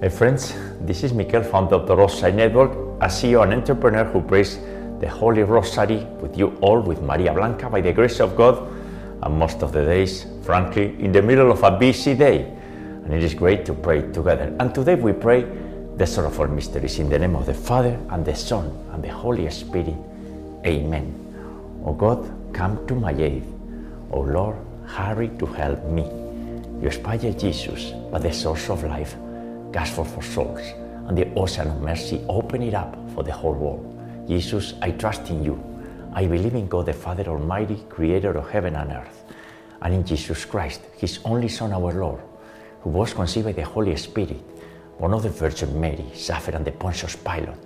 Hey friends, this is Mikel, founder of the Rosary Network, a CEO and entrepreneur who prays the Holy Rosary with you all with Maria Blanca by the grace of God, and most of the days, frankly, in the middle of a busy day. And it is great to pray together. And today we pray the sorrowful mysteries in the name of the Father and the Son and the Holy Spirit. Amen. O God, come to my aid. O Lord, hurry to help me. You spare Jesus, by the source of life, gospel for souls, and the ocean of mercy, open it up for the whole world. Jesus, I trust in you. I believe in God the Father Almighty, creator of heaven and earth, and in Jesus Christ, his only Son, our Lord, who was conceived by the Holy Spirit, born of the Virgin Mary, suffered under Pontius Pilate,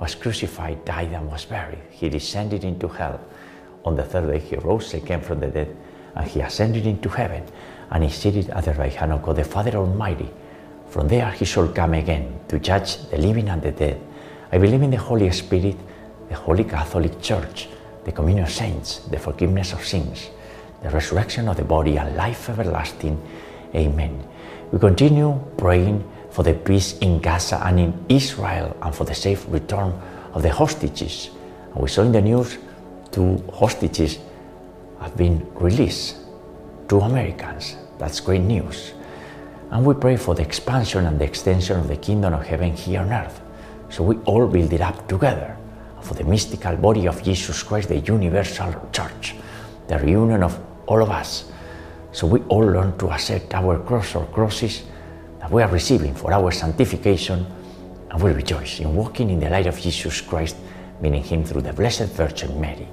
was crucified, died, and was buried. He descended into hell. On the third day he rose again from the dead, and he ascended into heaven, and he seated at the right hand of God the Father Almighty. From there he shall come again to judge the living and the dead. I believe in the Holy Spirit, the Holy Catholic Church, the communion of saints, the forgiveness of sins, the resurrection of the body, and life everlasting. Amen. We continue praying for the peace in Gaza and in Israel and for the safe return of the hostages. And we saw in the news two hostages have been released, two Americans. That's great news. And we pray for the expansion and the extension of the kingdom of heaven here on earth. So we all build it up together for the mystical body of Jesus Christ, the universal church, the reunion of all of us. So we all learn to accept our cross or crosses that we are receiving for our sanctification, and we rejoice in walking in the light of Jesus Christ, meaning Him through the Blessed Virgin Mary.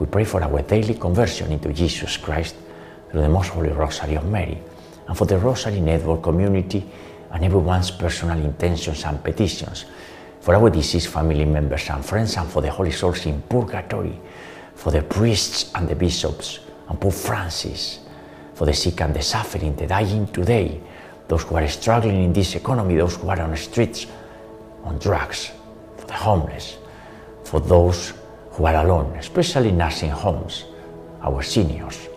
We pray for our daily conversion into Jesus Christ through the Most Holy Rosary of Mary, and for the Rosary Network community and everyone's personal intentions and petitions, for our deceased family members and friends, and for the holy souls in purgatory, for the priests and the bishops, and Pope Francis, for the sick and the suffering, the dying today, those who are struggling in this economy, those who are on the streets, on drugs, for the homeless, for those who are alone, especially nursing homes, our seniors,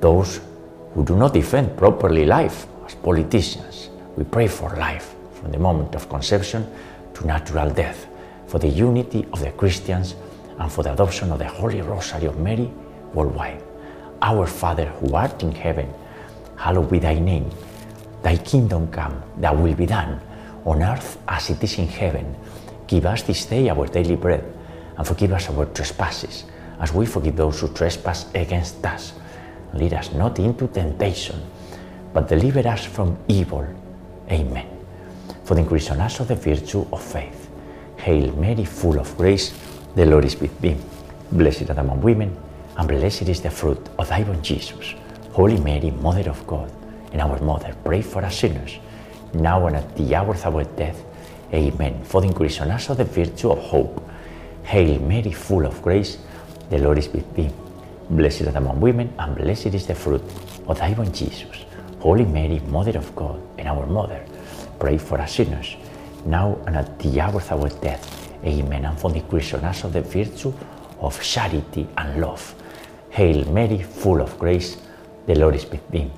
those who do not defend properly life as politicians. We pray for life from the moment of conception to natural death, for the unity of the Christians, and for the adoption of the Holy Rosary of Mary worldwide. Our Father who art in heaven, hallowed be thy name. Thy kingdom come, thy will be done, on earth as it is in heaven. Give us this day our daily bread, and forgive us our trespasses, as we forgive those who trespass against us. Lead us not into temptation, but deliver us from evil. Amen. For the increase on us of the virtue of faith. Hail Mary, full of grace, the Lord is with thee. Blessed are art among women, and blessed is the fruit of thy womb, Jesus. Holy Mary, Mother of God, and our Mother, pray for us sinners, now and at the hour of our death. Amen. For the increase on us of the virtue of hope. Hail Mary, full of grace, the Lord is with thee. Blessed are among women, and blessed is the fruit of thy womb, Jesus. Holy Mary, Mother of God, and our Mother, pray for us sinners, now and at the hour of our death. Amen. And for the Christian us of the virtue of charity and love. Hail Mary, full of grace, the Lord is with thee.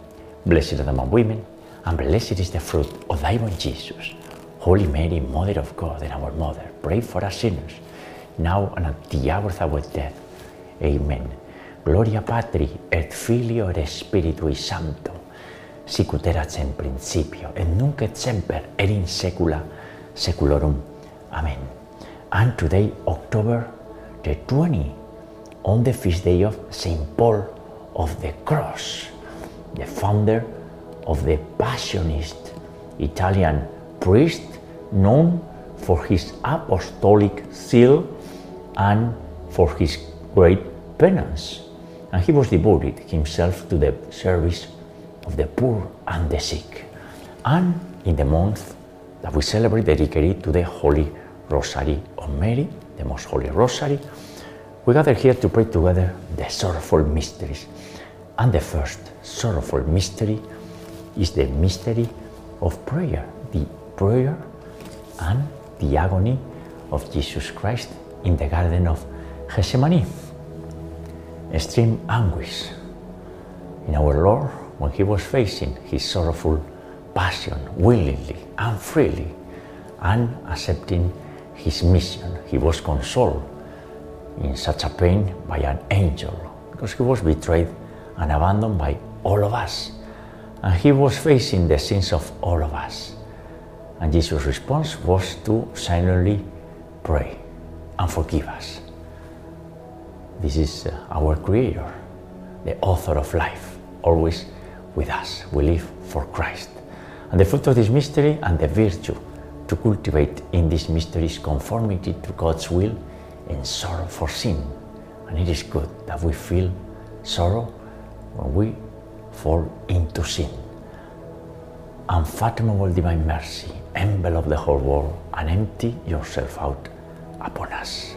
Blessed are among women, and blessed is the fruit of thy womb, Jesus. Holy Mary, Mother of God and our Mother, pray for us sinners, now and at the hour of our death. Amen. Gloria Patri et Filio et Spiritui Sancto, sicut erat in principio et nunc et semper et in saecula saeculorum. Amen. And today October the 20 on the feast day of Saint Paul of the Cross, the founder of the Passionist Italian priest known for his apostolic zeal and for his great penance. And he was devoted himself to the service of the poor and the sick. And in the month that we celebrate dedicated to the Holy Rosary of Mary, the Most Holy Rosary, we gather here to pray together the sorrowful mysteries. And the first sorrowful mystery is the mystery of prayer, the prayer and the agony of Jesus Christ in the Garden of Gethsemane. Extreme anguish in our Lord when he was facing his sorrowful passion willingly and freely and accepting his mission. He was consoled in such a pain by an angel because he was betrayed and abandoned by all of us. And he was facing the sins of all of us. And Jesus' response was to silently pray and forgive us. This is uh, our Creator, the author of life, always with us. We live for Christ. And the fruit of this mystery and the virtue to cultivate in this mystery is conformity to God's will and sorrow for sin. And it is good that we feel sorrow when we fall into sin. Unfathomable divine mercy, envelop the whole world and empty yourself out upon us.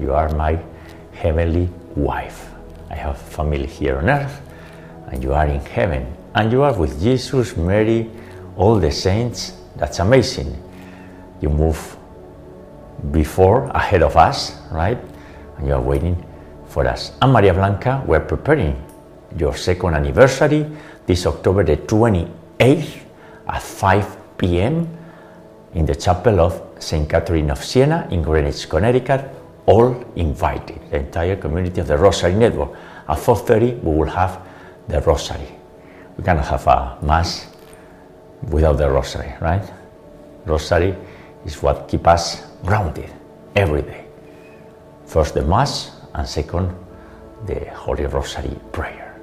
You are my heavenly wife. I have family here on earth, and you are in heaven. And you are with Jesus, Mary, all the saints. That's amazing. You move before, ahead of us, right? And you are waiting for us. And Maria Blanca, we're preparing your second anniversary this October the 28th at 5 p.m. in the chapel of St. Catherine of Siena in Greenwich, Connecticut. All invited, the entire community of the Rosary Network. At 4.30 we will have the Rosary. We cannot have a Mass without the Rosary, right? Rosary is what keeps us grounded every day. First the Mass, and second the Holy Rosary prayer.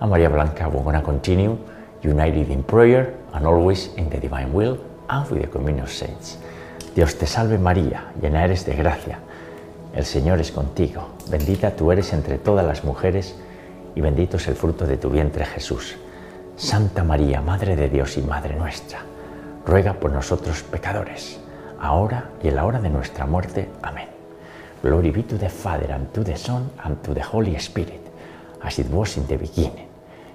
And Maria Blanca, we're going to continue united in prayer and always in the divine will and with the communion of saints. Dios te salve María, llena eres de gracia. El Señor es contigo, bendita tú eres entre todas las mujeres y bendito es el fruto de tu vientre Jesús. Santa María, Madre de Dios y Madre nuestra, ruega por nosotros pecadores, ahora y en la hora de nuestra muerte. Amén. Glory be to the Father, and to the Son, and to the Holy Spirit, as it was in the beginning,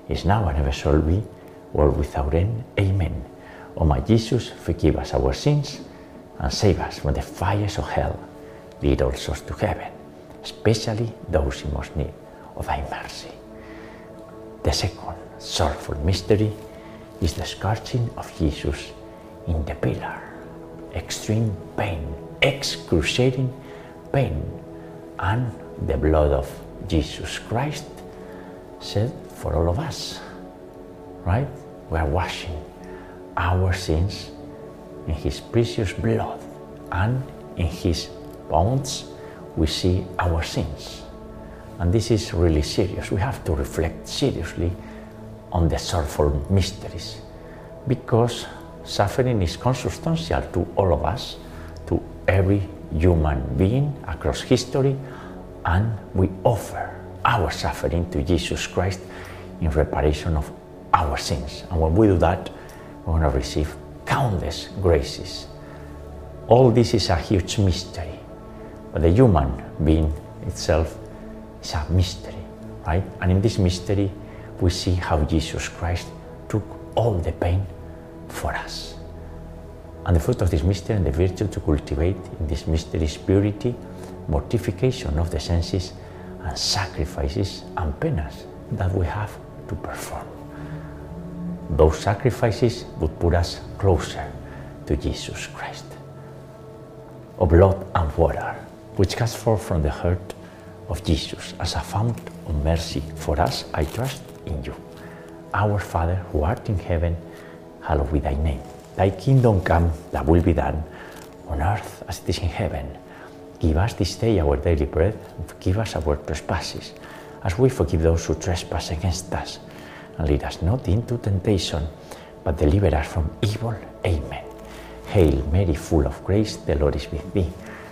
is now, and ever shall be, world without end. Amen. O my Jesus, forgive us our sins, and save us from the fires of hell. Lead all souls to heaven, especially those in most need of thy mercy. The second sorrowful mystery is the scourging of Jesus in the pillar. Extreme pain, excruciating pain, and the blood of Jesus Christ shed for all of us. Right? We are washing our sins in His precious blood, and in His bones we see our sins. And this is really serious. We have to reflect seriously on the sorrowful mysteries because suffering is consubstantial to all of us, to every human being across history, and we offer our suffering to Jesus Christ in reparation of our sins. And when we do that, we're going to receive countless graces. All this is a huge mystery, the human being itself is a mystery, right? And in this mystery, we see how Jesus Christ took all the pain for us. And the fruit of this mystery and the virtue to cultivate in this mystery is purity, mortification of the senses, and sacrifices and penance that we have to perform. Those sacrifices would put us closer to Jesus Christ. Of blood and water, which comes forth from the heart of Jesus as a fount of mercy for us, I trust in you. Our Father, who art in heaven, hallowed be thy name. Thy kingdom come, thy will be done, on earth as it is in heaven. Give us this day our daily bread, and forgive us our trespasses, as we forgive those who trespass against us. And lead us not into temptation, but deliver us from evil. Amen. Hail Mary, full of grace, the Lord is with thee.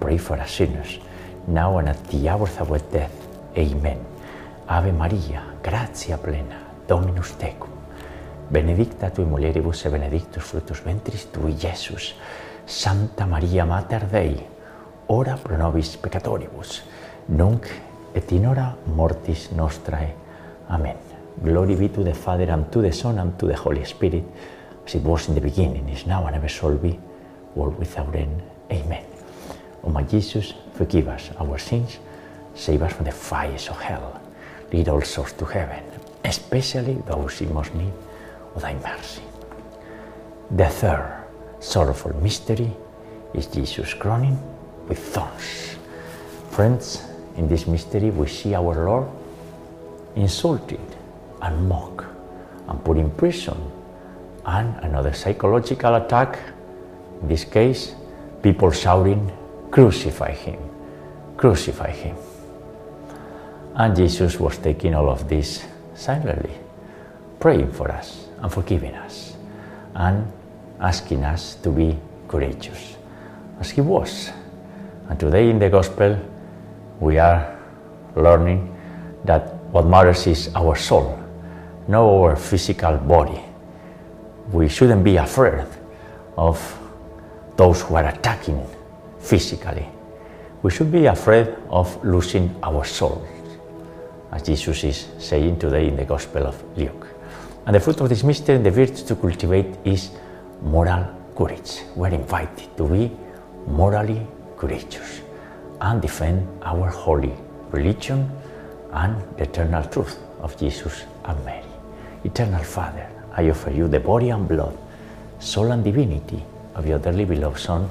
pray for us sinners, now and at the hour of our death. Amen. Ave Maria, gratia plena, Dominus tecum. Benedicta tui mulieribus e benedictus fructus ventris tui, Iesus. Santa Maria Mater Dei, ora pro nobis peccatoribus, nunc et in hora mortis nostrae. Amen. Glory be to the Father, and to the Son, and to the Holy Spirit, as it was in the beginning, is now, and ever shall be, world without end. Amen. O my Jesus, forgive us our sins, save us from the fires of hell, lead all souls to heaven, especially those in most need of thy mercy. The third sorrowful mystery is Jesus crowning with thorns. Friends, in this mystery we see our Lord insulted and mocked and put in prison. And another psychological attack, in this case, people shouting, Crucify him, crucify him. And Jesus was taking all of this silently, praying for us and forgiving us, and asking us to be courageous, as he was. And today in the Gospel, we are learning that what matters is our soul, not our physical body. We shouldn't be afraid of those who are attacking physically. We should be afraid of losing our souls, as Jesus is saying today in the Gospel of Luke. And the fruit of this mystery, the virtue to cultivate, is moral courage. We're invited to be morally courageous and defend our holy religion and the eternal truth of Jesus and Mary. Eternal Father, I offer you the body and blood, soul and divinity of your dearly beloved Son,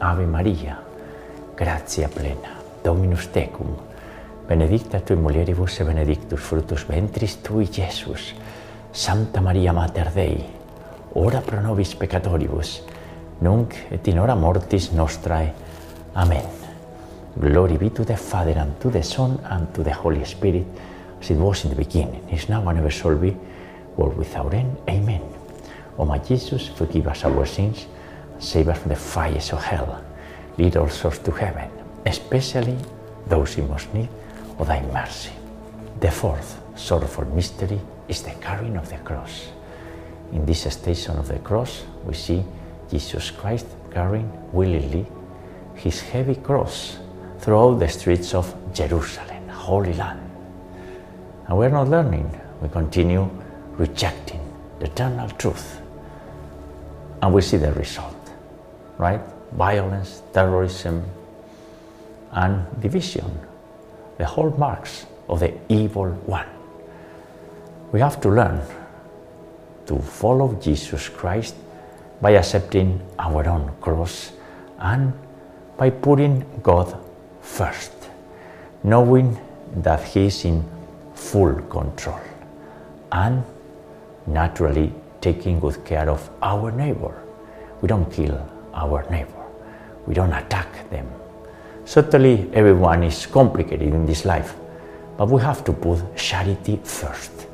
Ave Maria, gratia plena, Dominus tecum, benedicta tui mulieribus e benedictus fructus ventris tui, Iesus. Santa Maria Mater Dei, ora pro nobis peccatoribus, nunc et in hora mortis nostrae. Amen. Glory be to the Father, and to the Son, and to the Holy Spirit, as it was in the beginning, is now, and ever shall be, world without end. Amen. O my Jesus, forgive us our sins, save us from the fires of hell. Lead all souls to heaven, especially those in most need of thy mercy. The fourth sorrowful mystery is the carrying of the cross. In this station of the cross, we see Jesus Christ carrying willingly his heavy cross throughout the streets of Jerusalem, Holy Land. And we're not learning, we continue rejecting the eternal truth. And we see the result, right? Violence, terrorism, and division, the hallmarks of the evil one. We have to learn to follow Jesus Christ by accepting our own cross and by putting God first, knowing that He is in full control and naturally taking good care of our neighbor. We don't kill our neighbor, we don't attack them. Certainly, everyone is complicated in this life, but we have to put charity first,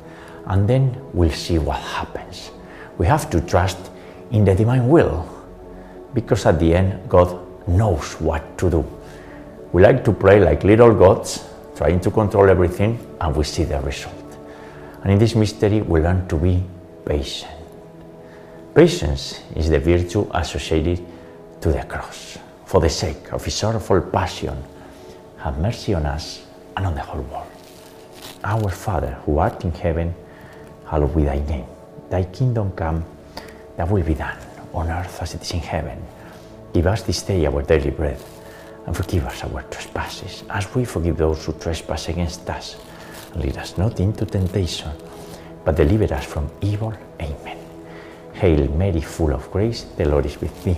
and then we'll see what happens. We have to trust in the divine will, because at the end, God knows what to do. We like to pray like little gods, trying to control everything, and we see the result. And in this mystery, we learn to be patient. Patience is the virtue associated to the cross. For the sake of his sorrowful passion, have mercy on us and on the whole world. Our Father, who art in heaven, hallowed be thy name. Thy kingdom come, thy will be done, on earth as it is in heaven. Give us this day our daily bread, and forgive us our trespasses, as we forgive those who trespass against us. And lead us not into temptation, but deliver us from evil. Amen. Hail Mary, full of grace, the Lord is with thee.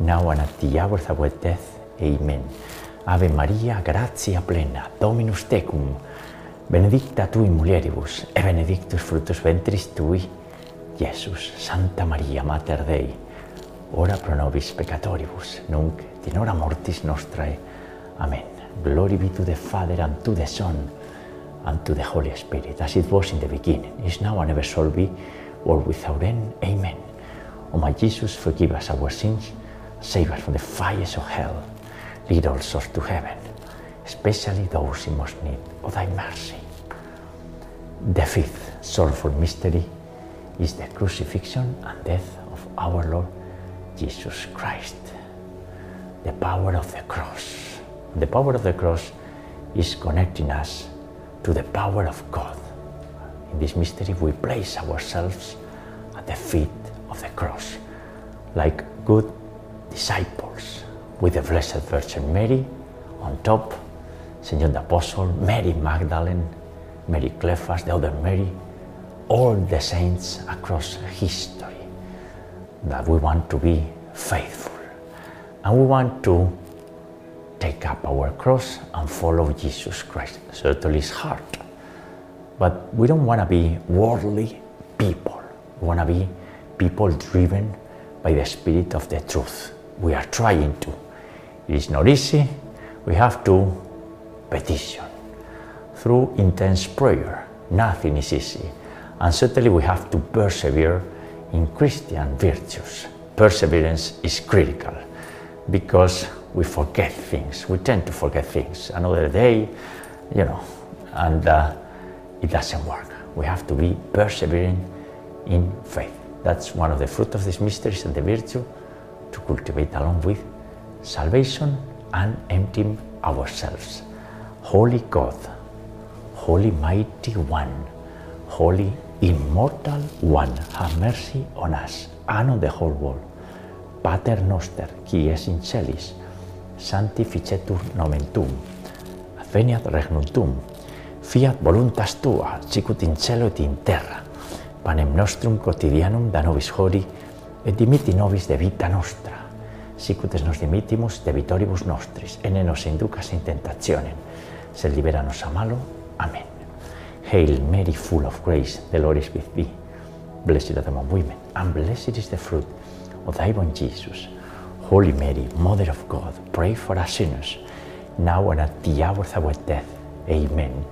now and at the hour of our death. Amen. Ave Maria, gratia plena, Dominus tecum, benedicta tu in mulieribus, e benedictus fructus ventris tui, Jesus. Santa Maria, Mater Dei, ora pro nobis peccatoribus, nunc et hora mortis nostrae. Amen. Glory be to the Father, and to the Son, and to the Holy Spirit, as it was in the beginning, is now, and ever shall be, world without end. Amen. O my Jesus, forgive us our sins, save us from the fires of hell, lead all souls to heaven, especially those in most need of thy mercy. The fifth sorrowful mystery is the crucifixion and death of our Lord Jesus Christ. The power of the cross. The power of the cross is connecting us to the power of God. In this mystery, we place ourselves at the feet of the cross, like good disciples, with the Blessed Virgin Mary on top, St. John the Apostle, Mary Magdalene, Mary Cleophas, the other Mary, all the saints across history. That we want to be faithful and we want to take up our cross and follow Jesus Christ. Certainly it's hard, but we don't want to be worldly people. We want to be people driven by the Spirit of the truth. We are trying to. It is not easy. We have to petition through intense prayer. Nothing is easy. And certainly we have to persevere in Christian virtues. Perseverance is critical because we forget things. We tend to forget things. Another day, you know, and uh, it doesn't work. We have to be persevering in faith. That's one of the fruit of these mysteries and the virtue to cultivate along with salvation and emptying ourselves. Holy God, Holy Mighty One, Holy Immortal One, have mercy on us and on the whole world. Pater noster, qui es in celis, sanctificetur nomen tuum, veniat regnum tuum, fiat voluntas tua, sicut in cielo et in terra. Panem nostrum quotidianum da nobis hodie et dimitti nobis de vita nostra, sicut nos dimittimus de vitoribus nostris, et ne nos inducas in tentationem, sed libera nos a malo. Amen. Hail Mary, full of grace, the Lord is with thee. Blessed art thou among women, and blessed is the fruit of thy womb, Jesus. Holy Mary, Mother of God, pray for us sinners, now and at the hour of our death. Amen.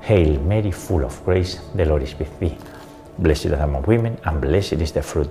Hail Mary, full of grace, the Lord is with thee. Blessed art thou among women, and blessed is the fruit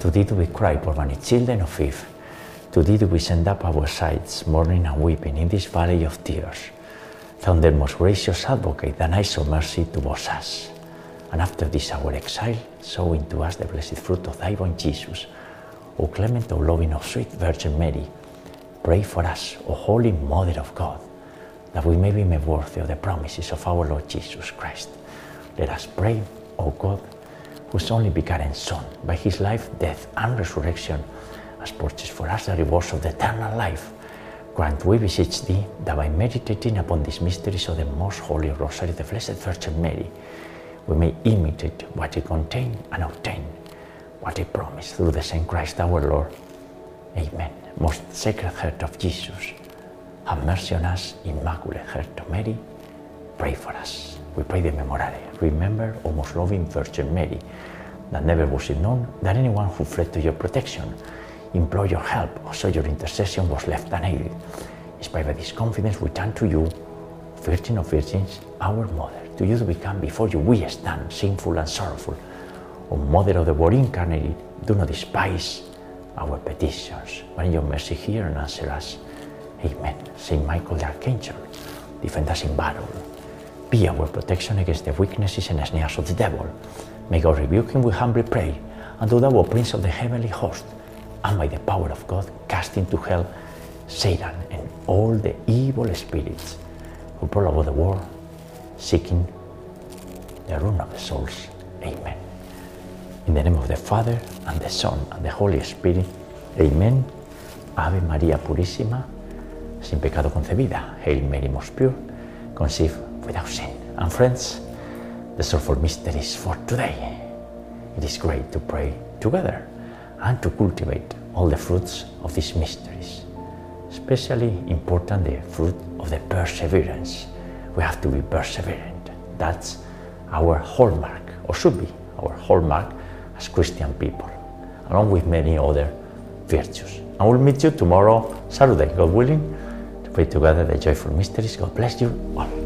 To thee do we cry, for many children of Eve. To thee do we send up our sighs, mourning and weeping in this valley of tears. The most gracious advocate, and I of mercy towards us. And after this our exile, sow into us the blessed fruit of thy womb, Jesus. O clement, O loving, O sweet Virgin Mary, pray for us, O holy Mother of God, that we may be made worthy of the promises of our Lord Jesus Christ. Let us pray, O God, whose only begotten Son, by his life, death, and resurrection, has purchased for us the rewards of the eternal life. Grant, we beseech thee, that by meditating upon these mysteries of the most holy Rosary the Blessed Virgin Mary, we may imitate what it contains and obtain what it promised through the same Christ our Lord. Amen. Most Sacred Heart of Jesus, have mercy on us, Immaculate Heart of Mary, pray for us. We pray the Memorare. Remember, O most loving Virgin Mary, that never was it known that anyone who fled to your protection, implored your help, or sought your intercession was left unaided. Inspired by this confidence, we turn to you, Virgin of Virgins, our Mother. To you we come before you, we stand, sinful and sorrowful. O Mother of the Word incarnated, do not despise our petitions, in your mercy hear and answer us. Amen. Saint Michael the Archangel, defend us in battle. Be our protection against the weaknesses and snares of the devil. May God rebuke him, we humbly pray. And do thou, O Prince of the heavenly host, and by the power of God, cast into hell Satan and all the evil spirits who prowl over the world, seeking the ruin of the souls. Amen. In the name of the Father, and the Son, and the Holy Spirit. Amen. Ave María Purísima, sin pecado concebida. Hail Mary, most pure, conceived without sin. And friends, the sorrowful mysteries for today. It is great to pray together and to cultivate all the fruits of these mysteries. especially important the fruit of the perseverance. We have to be perseverant. That's our hallmark, or should be our hallmark as Christian people, along with many other virtues. I will meet you tomorrow, Saturday, God willing, to pray together the joyful mysteries. God bless you all.